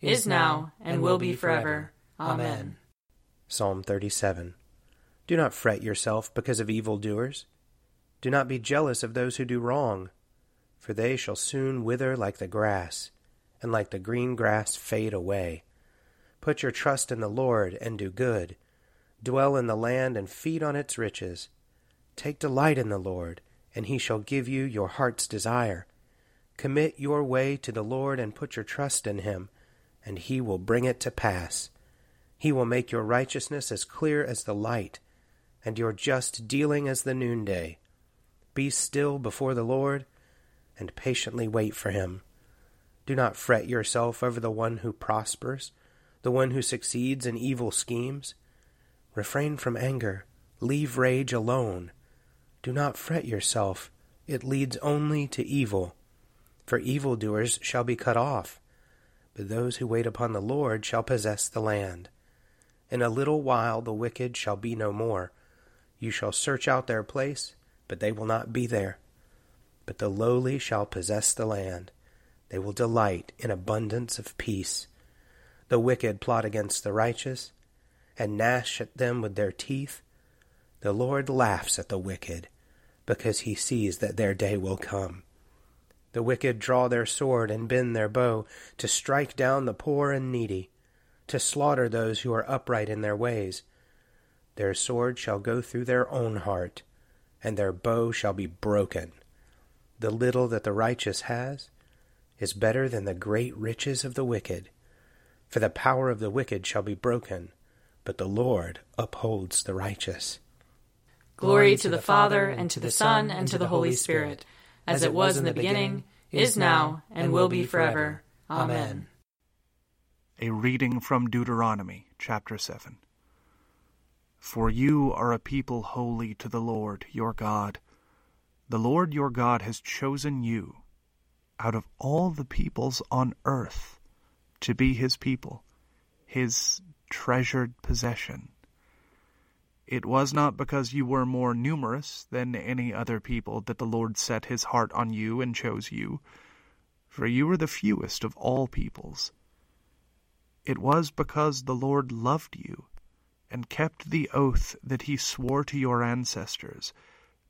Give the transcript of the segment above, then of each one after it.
is now, and will be forever. Amen. Psalm 37 Do not fret yourself because of evildoers. Do not be jealous of those who do wrong, for they shall soon wither like the grass, and like the green grass fade away. Put your trust in the Lord and do good. Dwell in the land and feed on its riches. Take delight in the Lord, and he shall give you your heart's desire. Commit your way to the Lord and put your trust in him and he will bring it to pass. He will make your righteousness as clear as the light, and your just dealing as the noonday. Be still before the Lord, and patiently wait for him. Do not fret yourself over the one who prospers, the one who succeeds in evil schemes. Refrain from anger, leave rage alone. Do not fret yourself, it leads only to evil. For evildoers shall be cut off but those who wait upon the Lord shall possess the land. In a little while the wicked shall be no more. You shall search out their place, but they will not be there. But the lowly shall possess the land. They will delight in abundance of peace. The wicked plot against the righteous, and gnash at them with their teeth. The Lord laughs at the wicked, because he sees that their day will come. The wicked draw their sword and bend their bow to strike down the poor and needy, to slaughter those who are upright in their ways. Their sword shall go through their own heart, and their bow shall be broken. The little that the righteous has is better than the great riches of the wicked. For the power of the wicked shall be broken, but the Lord upholds the righteous. Glory to the Father, and to the Son, and to the Holy Spirit as it was in the beginning, is now, and will be forever. Amen. A reading from Deuteronomy, chapter 7. For you are a people holy to the Lord your God. The Lord your God has chosen you out of all the peoples on earth to be his people, his treasured possession. It was not because you were more numerous than any other people that the Lord set his heart on you and chose you, for you were the fewest of all peoples. It was because the Lord loved you and kept the oath that he swore to your ancestors,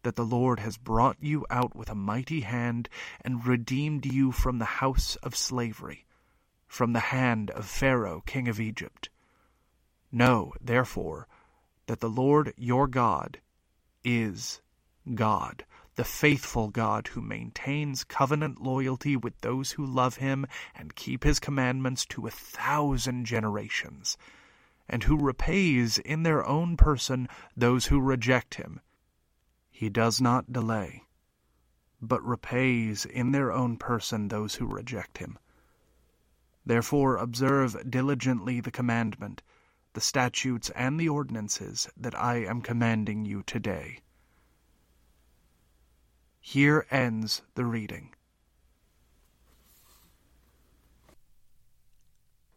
that the Lord has brought you out with a mighty hand and redeemed you from the house of slavery, from the hand of Pharaoh king of Egypt. Know, therefore, that the Lord your God is God, the faithful God who maintains covenant loyalty with those who love him and keep his commandments to a thousand generations, and who repays in their own person those who reject him. He does not delay, but repays in their own person those who reject him. Therefore observe diligently the commandment, the statutes, and the ordinances that I am commanding you today. Here ends the reading.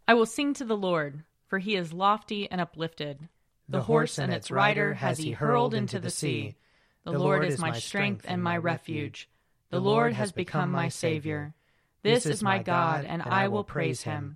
I will sing to the Lord, for he is lofty and uplifted. The, the horse and its rider has he hurled into the sea. The Lord is my strength and my refuge. The Lord has become my Savior. This is my God, and I will praise him,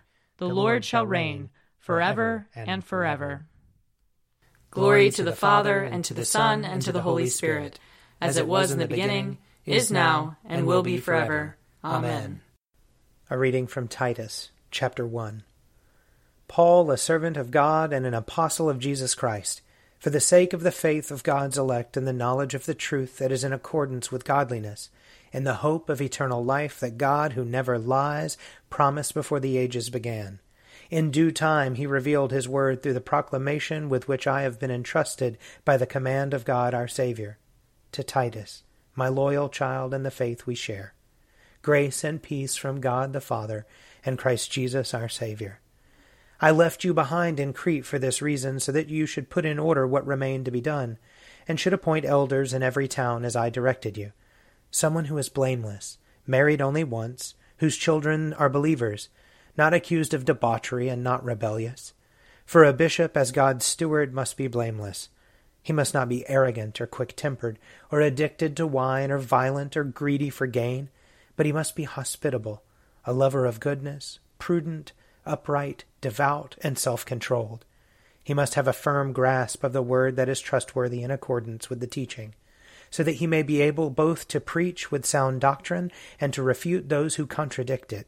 The Lord shall reign forever and forever. Glory to the Father, and to the Son, and to the Holy Spirit, as it was in the beginning, is now, and will be forever. Amen. A reading from Titus, chapter 1. Paul, a servant of God and an apostle of Jesus Christ, for the sake of the faith of God's elect and the knowledge of the truth that is in accordance with godliness, in the hope of eternal life that God, who never lies, promised before the ages began. In due time he revealed his word through the proclamation with which I have been entrusted by the command of God our Saviour. To Titus, my loyal child in the faith we share grace and peace from God the Father and Christ Jesus our Savior. I left you behind in Crete for this reason, so that you should put in order what remained to be done, and should appoint elders in every town as I directed you. Someone who is blameless, married only once, whose children are believers, not accused of debauchery and not rebellious. For a bishop, as God's steward, must be blameless. He must not be arrogant or quick tempered, or addicted to wine, or violent, or greedy for gain but he must be hospitable, a lover of goodness, prudent, upright, devout, and self controlled. He must have a firm grasp of the word that is trustworthy in accordance with the teaching, so that he may be able both to preach with sound doctrine and to refute those who contradict it.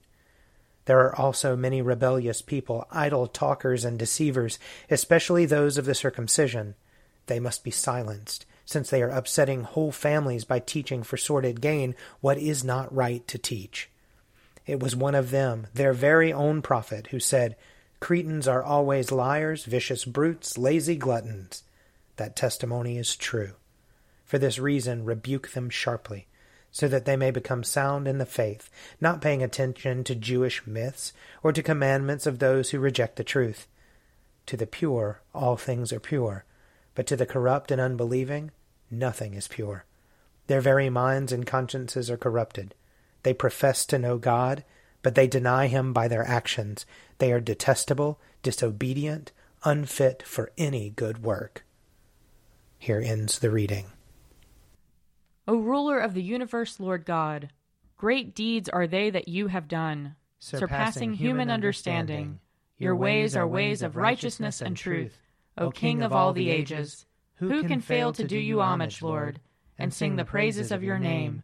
There are also many rebellious people, idle talkers and deceivers, especially those of the circumcision. They must be silenced, since they are upsetting whole families by teaching for sordid gain what is not right to teach. It was one of them, their very own prophet, who said, Cretans are always liars, vicious brutes, lazy gluttons. That testimony is true. For this reason, rebuke them sharply, so that they may become sound in the faith, not paying attention to Jewish myths or to commandments of those who reject the truth. To the pure, all things are pure but to the corrupt and unbelieving, nothing is pure. Their very minds and consciences are corrupted. They profess to know God, but they deny him by their actions. They are detestable, disobedient, unfit for any good work. Here ends the reading. O ruler of the universe, Lord God, great deeds are they that you have done, surpassing, surpassing human understanding. understanding. Your ways are ways of righteousness and truth. O King of all the ages, who can fail to do you homage, Lord, and sing the praises of your name?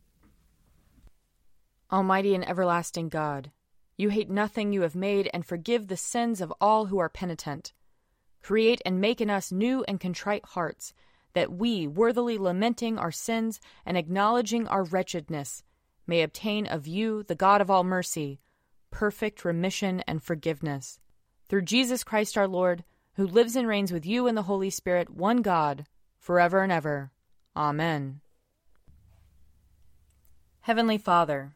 Almighty and everlasting God, you hate nothing you have made and forgive the sins of all who are penitent. Create and make in us new and contrite hearts, that we, worthily lamenting our sins and acknowledging our wretchedness, may obtain of you, the God of all mercy, perfect remission and forgiveness. Through Jesus Christ our Lord, who lives and reigns with you in the Holy Spirit, one God, forever and ever. Amen. Heavenly Father,